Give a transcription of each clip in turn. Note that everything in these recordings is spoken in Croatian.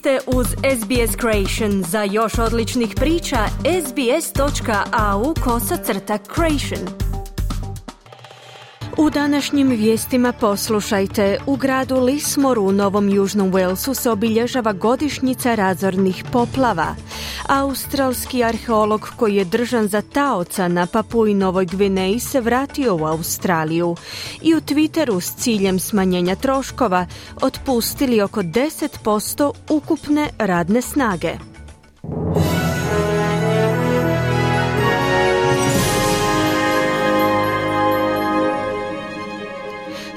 ste uz SBS Creation. Za još odličnih priča, sbs.au kosacrta creation. U današnjim vijestima poslušajte. U gradu Lismoru u Novom Južnom Walesu se obilježava godišnjica razornih poplava. Australski arheolog koji je držan za taoca na Papuji Novoj Gvineji se vratio u Australiju i u Twitteru s ciljem smanjenja troškova otpustili oko 10% ukupne radne snage.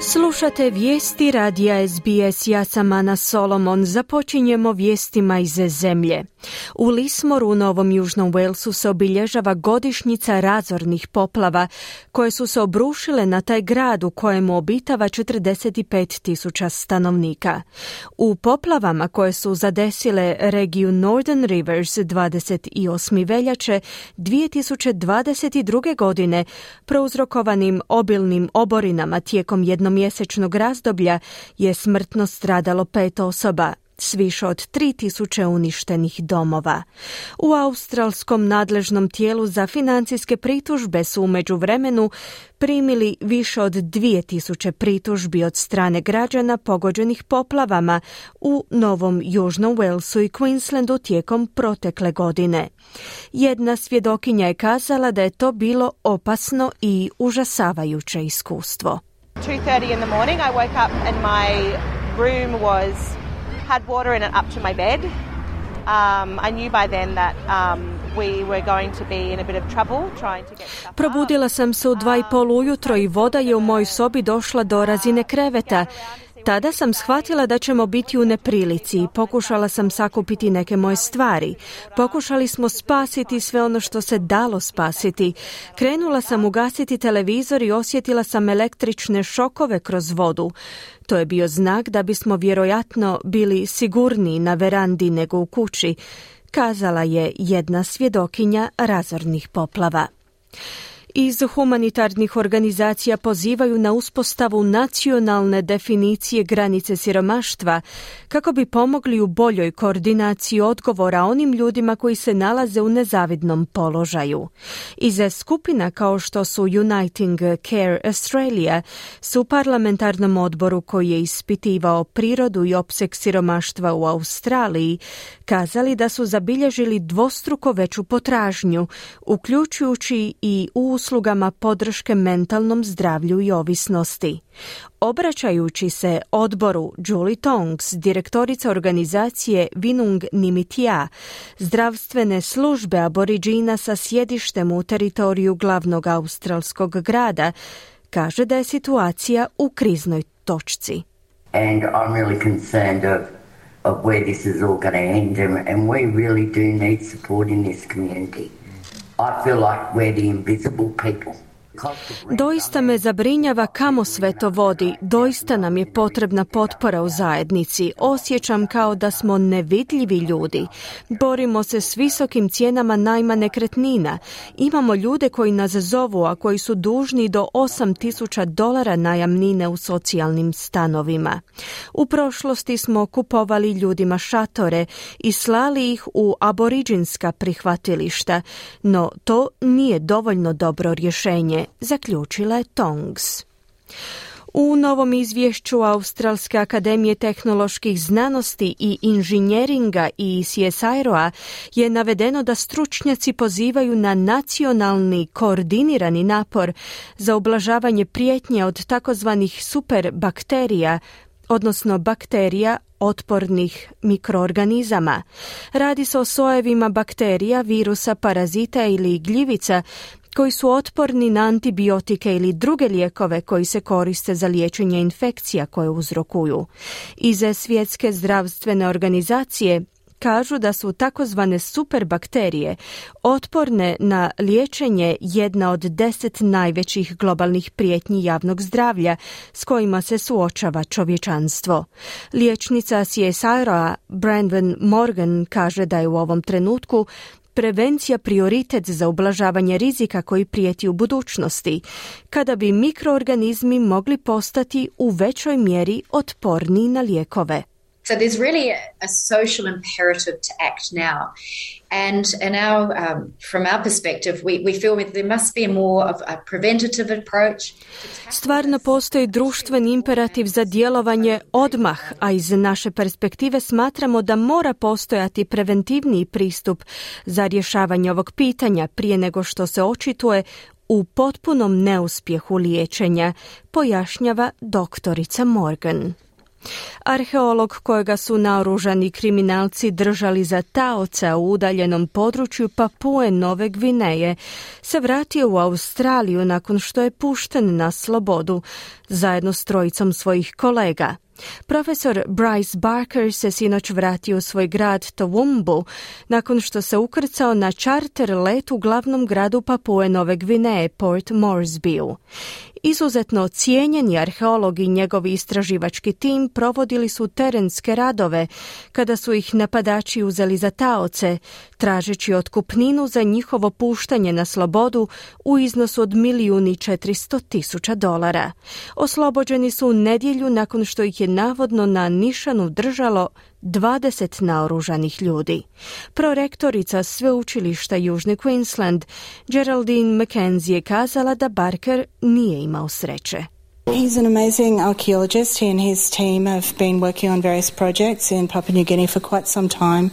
Slušate vijesti radija SBS, ja sam Ana Solomon. Započinjemo vijestima iz zemlje. U Lismoru u Novom Južnom Walesu se obilježava godišnjica razornih poplava koje su se obrušile na taj grad u kojemu obitava 45 tisuća stanovnika. U poplavama koje su zadesile regiju Northern Rivers 28. veljače 2022. godine prouzrokovanim obilnim oborinama tijekom jednomjesečnog razdoblja je smrtno stradalo pet osoba s više od 3000 uništenih domova. U australskom nadležnom tijelu za financijske pritužbe su u vremenu primili više od 2000 pritužbi od strane građana pogođenih poplavama u Novom Južnom Walesu i Queenslandu tijekom protekle godine. Jedna svjedokinja je kazala da je to bilo opasno i užasavajuće iskustvo. 2:30 in the morning I woke up and my room was had water in it up to my bed. Um, I knew by then that um, we were going to be in a bit of trouble trying to get stuff Probudila sam se u dva i pol ujutro i voda je u mojoj sobi došla do razine kreveta. Tada sam shvatila da ćemo biti u neprilici i pokušala sam sakupiti neke moje stvari. Pokušali smo spasiti sve ono što se dalo spasiti. Krenula sam ugasiti televizor i osjetila sam električne šokove kroz vodu. To je bio znak da bismo vjerojatno bili sigurniji na verandi nego u kući, kazala je jedna svjedokinja razornih poplava iz humanitarnih organizacija pozivaju na uspostavu nacionalne definicije granice siromaštva kako bi pomogli u boljoj koordinaciji odgovora onim ljudima koji se nalaze u nezavidnom položaju. Iz skupina kao što su Uniting Care Australia su parlamentarnom odboru koji je ispitivao prirodu i opseg siromaštva u Australiji kazali da su zabilježili dvostruko veću potražnju, uključujući i u uslugama podrške mentalnom zdravlju i ovisnosti. Obraćajući se odboru Julie Tongs, direktorica organizacije Vinung Nimitija, zdravstvene službe aboriđina sa sjedištem u teritoriju glavnog australskog grada, kaže da je situacija u kriznoj točci. And I'm really concerned of, of where this is all going to end and, and we really do need support in this community. I feel like we're the invisible people. Doista me zabrinjava kamo sve to vodi. Doista nam je potrebna potpora u zajednici. Osjećam kao da smo nevidljivi ljudi. Borimo se s visokim cijenama najma nekretnina. Imamo ljude koji nas zovu, a koji su dužni do 8000 dolara najamnine u socijalnim stanovima. U prošlosti smo kupovali ljudima šatore i slali ih u aboriđinska prihvatilišta, no to nije dovoljno dobro rješenje zaključila je Tongs. U novom izvješću Australske akademije tehnoloških znanosti i inženjeringa i CSIRO-a je navedeno da stručnjaci pozivaju na nacionalni koordinirani napor za ublažavanje prijetnje od takozvanih superbakterija, odnosno bakterija otpornih mikroorganizama. Radi se o sojevima bakterija, virusa, parazita ili gljivica koji su otporni na antibiotike ili druge lijekove koji se koriste za liječenje infekcija koje uzrokuju. Iz svjetske zdravstvene organizacije kažu da su takozvane superbakterije otporne na liječenje jedna od deset najvećih globalnih prijetnji javnog zdravlja s kojima se suočava čovječanstvo. Liječnica CSIRO-a Brandon Morgan kaže da je u ovom trenutku prevencija prioritet za ublažavanje rizika koji prijeti u budućnosti, kada bi mikroorganizmi mogli postati u većoj mjeri otporniji na lijekove. So there's really a, a social imperative to act now. And, and our, um, from our perspective, we, we feel that there must be more of a preventative approach. Stvarno postoji društveni imperativ za djelovanje odmah, a iz naše perspektive smatramo da mora postojati preventivniji pristup za rješavanje ovog pitanja prije nego što se očituje u potpunom neuspjehu liječenja, pojašnjava doktorica Morgan. Arheolog kojega su naoružani kriminalci držali za taoca u udaljenom području Papue Nove Gvineje se vratio u Australiju nakon što je pušten na slobodu zajedno s trojicom svojih kolega. Profesor Bryce Barker se sinoć vratio u svoj grad Toowoomba nakon što se ukrcao na charter let u glavnom gradu Papue Nove Gvineje, Port Moresby. Izuzetno cijenjeni arheolog i njegovi istraživački tim provodili su terenske radove kada su ih napadači uzeli za taoce, tražeći otkupninu za njihovo puštanje na slobodu u iznosu od milijuni četiristo tisuća dolara. Oslobođeni su u nedjelju nakon što ih je navodno na nišanu držalo 20 naoružanih ljudi. Prorektorica sveučilišta Južni Queensland, Geraldine McKenzie je kazala da Barker nije imao sreće. He's an amazing archaeologist. He and his team have been working on various projects in Papua New Guinea for quite some time.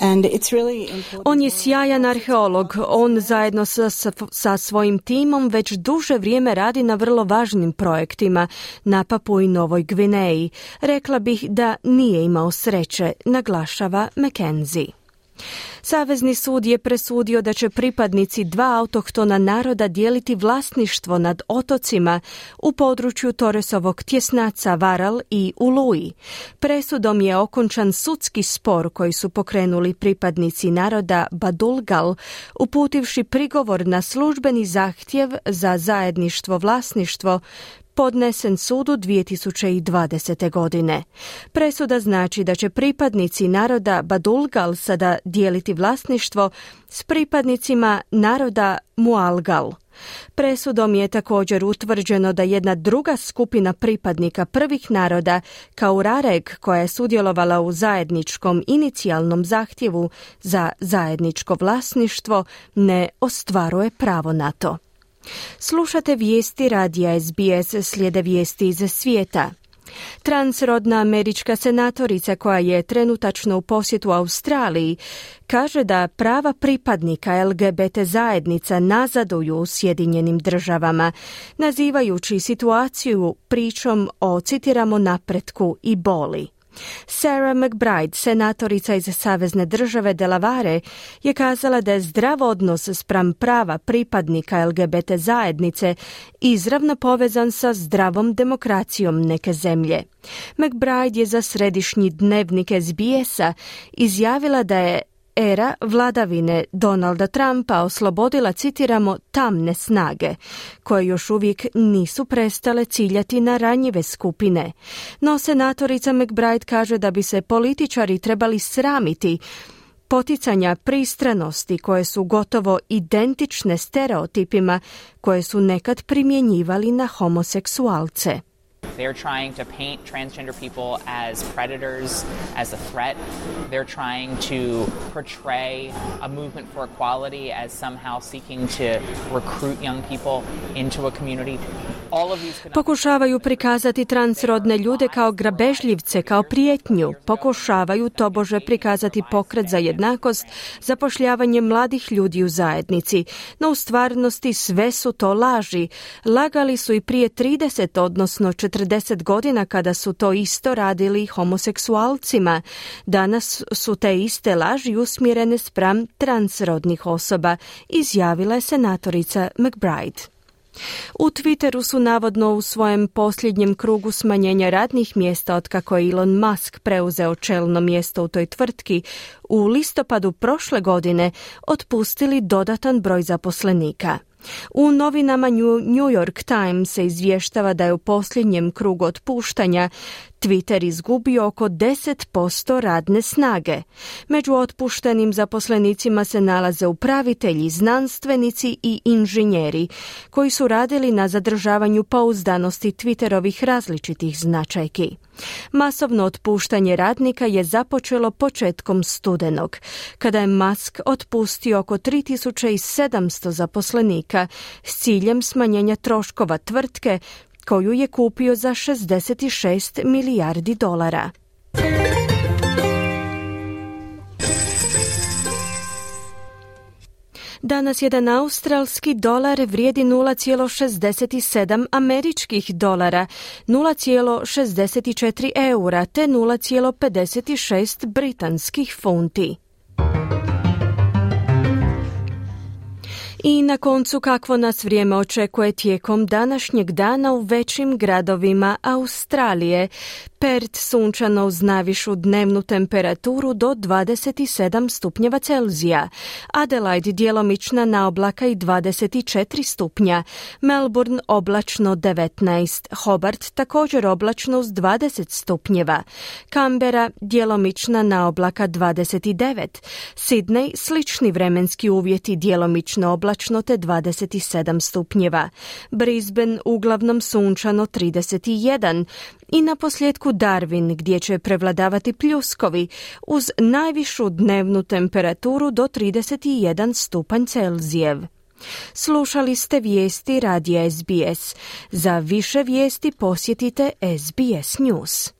And it's really On je sjajan arheolog. On zajedno sa, sa svojim timom već duže vrijeme radi na vrlo važnim projektima na Papu i Novoj Gvineji. Rekla bih da nije imao sreće, naglašava McKenzie. Savezni sud je presudio da će pripadnici dva autohtona naroda dijeliti vlasništvo nad otocima u području Toresovog tjesnaca Varal i Uluji. Presudom je okončan sudski spor koji su pokrenuli pripadnici naroda Badulgal, uputivši prigovor na službeni zahtjev za zajedništvo vlasništvo podnesen sudu 2020. godine. Presuda znači da će pripadnici naroda Badulgal sada dijeliti vlasništvo s pripadnicima naroda Mualgal. Presudom je također utvrđeno da jedna druga skupina pripadnika prvih naroda, kao Rareg, koja je sudjelovala u zajedničkom inicijalnom zahtjevu za zajedničko vlasništvo, ne ostvaruje pravo na to. Slušate vijesti radija SBS slijede vijesti iz svijeta. Transrodna američka senatorica koja je trenutačno u posjetu Australiji kaže da prava pripadnika LGBT zajednica nazaduju u Sjedinjenim državama, nazivajući situaciju pričom o, citiramo, napretku i boli. Sarah McBride, senatorica iz Savezne države Delavare, je kazala da je zdrav odnos spram prava pripadnika LGBT zajednice izravno povezan sa zdravom demokracijom neke zemlje. McBride je za središnji dnevnik SBS-a izjavila da je era vladavine Donalda Trumpa oslobodila, citiramo, tamne snage, koje još uvijek nisu prestale ciljati na ranjive skupine. No senatorica McBride kaže da bi se političari trebali sramiti poticanja pristranosti koje su gotovo identične stereotipima koje su nekad primjenjivali na homoseksualce. They're trying to paint transgender people as predators, as a threat. They're trying to portray a movement for equality as somehow seeking to recruit young people into a community. Pokušavaju prikazati transrodne ljude kao grabežljivce, kao prijetnju. Pokušavaju tobože prikazati pokret za jednakost, zapošljavanje mladih ljudi u zajednici. No u stvarnosti sve su to laži. Lagali su i prije 30, odnosno 40 godina kada su to isto radili homoseksualcima. Danas su te iste laži usmjerene spram transrodnih osoba, izjavila je senatorica McBride. U Twitteru su navodno u svojem posljednjem krugu smanjenja radnih mjesta od kako je Elon Musk preuzeo čelno mjesto u toj tvrtki u listopadu prošle godine otpustili dodatan broj zaposlenika. U novinama New York Times se izvještava da je u posljednjem krugu otpuštanja Twitter izgubio oko 10% radne snage. Među otpuštenim zaposlenicima se nalaze upravitelji, znanstvenici i inženjeri koji su radili na zadržavanju pouzdanosti Twitterovih različitih značajki. Masovno otpuštanje radnika je započelo početkom studenog, kada je Musk otpustio oko 3700 zaposlenika s ciljem smanjenja troškova tvrtke koju je kupio za 66 milijardi dolara. Danas jedan australski dolar vrijedi 0,67 američkih dolara, 0,64 eura te 0,56 britanskih funti. I na koncu kakvo nas vrijeme očekuje tijekom današnjeg dana u većim gradovima Australije. Pert sunčano uz najvišu dnevnu temperaturu do 27 stupnjeva Celzija, Adelaide djelomična na oblaka i 24 stupnja, Melbourne oblačno 19, Hobart također oblačno uz 20 stupnjeva, Canberra djelomična na oblaka 29, Sydney slični vremenski uvjeti djelomično oblačno te 27 stupnjeva, Brisbane uglavnom sunčano 31 i na posljedku Darwin gdje će prevladavati pljuskovi uz najvišu dnevnu temperaturu do 31 stupanj Celzijev. Slušali ste vijesti radija SBS. Za više vijesti posjetite SBS News.